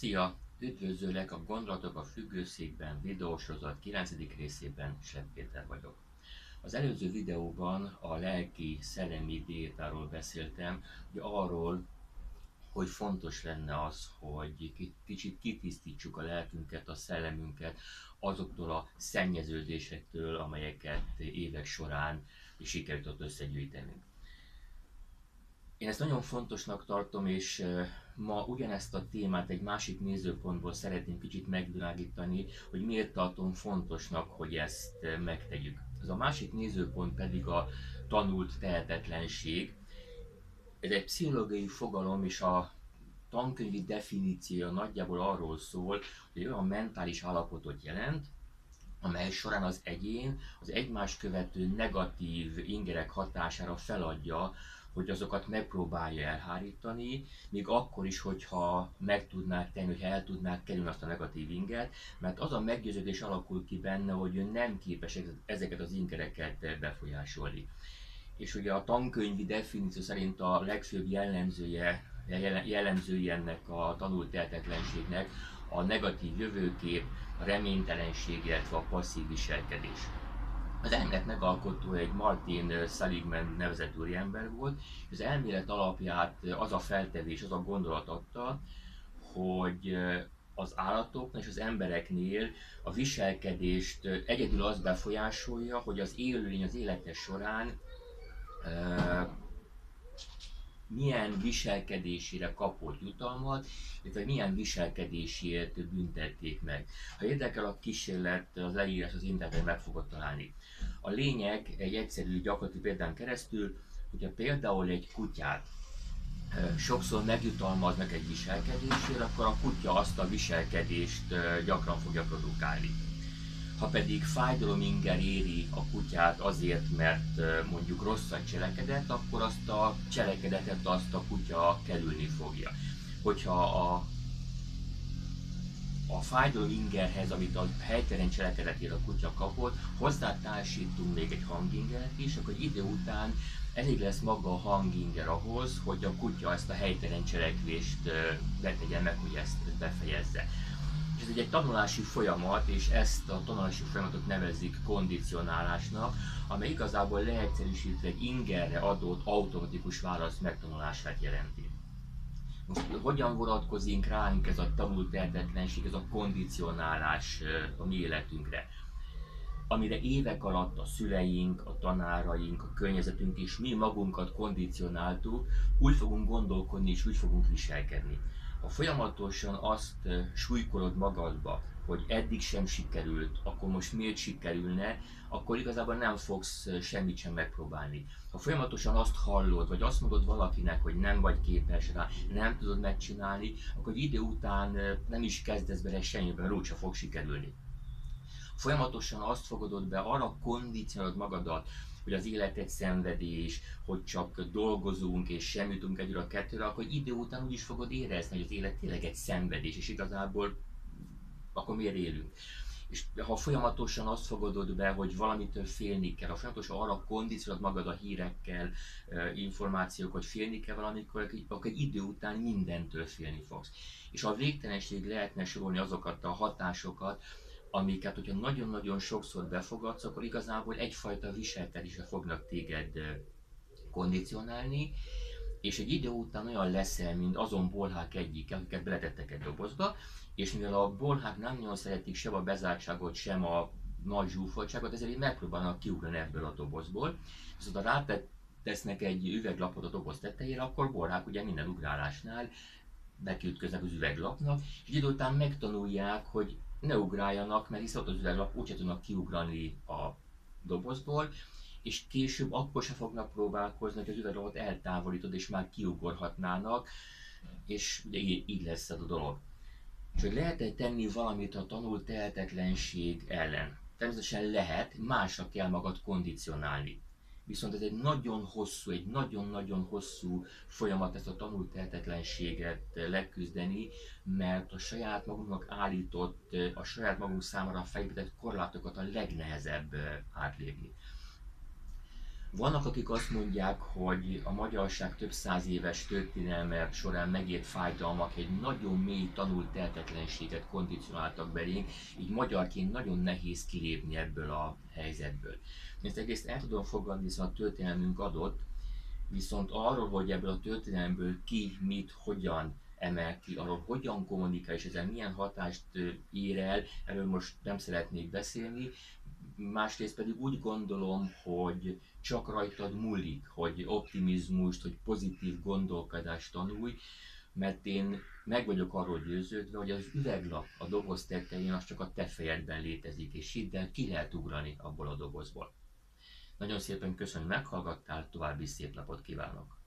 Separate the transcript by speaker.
Speaker 1: Szia! Üdvözöllek a Gondolatok a függőszékben videósorozat 9. részében, Sepp Péter vagyok. Az előző videóban a lelki szellemi diétáról beszéltem, hogy arról, hogy fontos lenne az, hogy kicsit kitisztítsuk a lelkünket, a szellemünket azoktól a szennyeződésektől, amelyeket évek során sikerült ott összegyűjtenünk. Én ezt nagyon fontosnak tartom, és ma ugyanezt a témát egy másik nézőpontból szeretném kicsit megvilágítani, hogy miért tartom fontosnak, hogy ezt megtegyük. Ez a másik nézőpont pedig a tanult tehetetlenség. Ez egy pszichológiai fogalom, és a tankönyvi definíció nagyjából arról szól, hogy olyan mentális állapotot jelent, amely során az egyén az egymás követő negatív ingerek hatására feladja hogy azokat megpróbálja elhárítani, még akkor is, hogyha meg tudnák tenni, hogy el tudnák kerülni azt a negatív inget, mert az a meggyőződés alakul ki benne, hogy ő nem képes ezeket az ingereket befolyásolni. És ugye a tankönyvi definíció szerint a legfőbb jellemzője, jellemzője ennek a tanult tehetetlenségnek a negatív jövőkép, a reménytelenség, illetve a passzív viselkedés. Az elmélet megalkotó egy Martin Seligman nevezett úriember volt, és az elmélet alapját az a feltevés, az a gondolat adta, hogy az állatoknak és az embereknél a viselkedést egyedül az befolyásolja, hogy az élőlény az élete során milyen viselkedésére kapott jutalmat, illetve milyen viselkedésért büntették meg. Ha érdekel a kísérlet, az leírás az interneten meg fogod találni. A lényeg egy egyszerű gyakorlati példán keresztül, hogyha például egy kutyát sokszor megjutalmaznak egy viselkedésért, akkor a kutya azt a viselkedést gyakran fogja produkálni. Ha pedig inger éri a kutyát azért, mert mondjuk rosszat cselekedett, akkor azt a cselekedetet azt a kutya kerülni fogja. Hogyha a a fájdalom ingerhez, amit a helytelen cselekedetére a kutya kapott, hozzátársítunk még egy hangingert is, akkor egy idő után elég lesz maga a hanginger ahhoz, hogy a kutya ezt a helytelen cselekvést betegye meg, hogy ezt befejezze. Ez egy, egy tanulási folyamat, és ezt a tanulási folyamatot nevezik kondicionálásnak, amely igazából leegyszerűsítve egy ingerre adott automatikus válasz megtanulását jelenti. Most hogyan vonatkozik ránk ez a tanult tehetetlenség, ez a kondicionálás a mi életünkre? Amire évek alatt a szüleink, a tanáraink, a környezetünk és mi magunkat kondicionáltuk, úgy fogunk gondolkodni és úgy fogunk viselkedni. Ha folyamatosan azt súlykolod magadba, hogy eddig sem sikerült, akkor most miért sikerülne, akkor igazából nem fogsz semmit sem megpróbálni. Ha folyamatosan azt hallod, vagy azt mondod valakinek, hogy nem vagy képes rá, nem tudod megcsinálni, akkor egy idő után nem is kezdesz bele semmiben, úgyse fog sikerülni. Folyamatosan azt fogadod be, arra kondicionálod magadat, hogy az élet egy szenvedés, hogy csak dolgozunk és sem jutunk egyről a kettőre, akkor idő után úgy is fogod érezni, hogy az élet tényleg egy szenvedés, és igazából akkor miért élünk? És ha folyamatosan azt fogadod be, hogy valamitől félni kell, ha folyamatosan arra kondicionálod magad a hírekkel, információk, hogy félni kell valamikor, akkor idő után mindentől félni fogsz. És a végtelenség lehetne sorolni azokat a hatásokat, amiket, hogyha nagyon-nagyon sokszor befogadsz, akkor igazából egyfajta viselkedésre fognak téged kondicionálni, és egy idő után olyan leszel, mint azon bolhák egyik, akiket beletettek egy dobozba, és mivel a bolhák nem nagyon szeretik sem a bezártságot, sem a nagy zsúfoltságot, ezért megpróbálnak kiugrani ebből a dobozból. Viszont ha rátesznek egy üveglapot a doboz tetejére, akkor bolhák ugye minden ugrálásnál bekiütköznek az üveglapnak, és idő után megtanulják, hogy ne ugráljanak, mert hisz ott az üveglap úgyse tudnak kiugrani a dobozból, és később akkor se fognak próbálkozni, hogy az üveglapot eltávolítod, és már kiugorhatnának, és ugye így lesz ez a dolog. És hogy lehet-e tenni valamit a tanult tehetetlenség ellen? Természetesen lehet, másra kell magad kondicionálni. Viszont ez egy nagyon hosszú, egy nagyon-nagyon hosszú folyamat ezt a tanult leküzdeni, mert a saját magunknak állított, a saját magunk számára felépített korlátokat a legnehezebb átlépni. Vannak, akik azt mondják, hogy a magyarság több száz éves történelme során megért fájdalmak egy nagyon mély tanult tehetetlenséget kondicionáltak belénk, így magyarként nagyon nehéz kilépni ebből a helyzetből. Ezt egész el tudom fogadni, hiszen a történelmünk adott, viszont arról, hogy ebből a történelmből ki, mit, hogyan emel ki, arról hogyan kommunikál, és ezen milyen hatást ér el, erről most nem szeretnék beszélni, másrészt pedig úgy gondolom, hogy csak rajtad múlik, hogy optimizmust, hogy pozitív gondolkodást tanulj, mert én meg vagyok arról győződve, hogy az üveglap a doboz tetején az csak a te fejedben létezik, és hidd el, ki lehet ugrani abból a dobozból. Nagyon szépen köszönöm, hogy meghallgattál, további szép napot kívánok!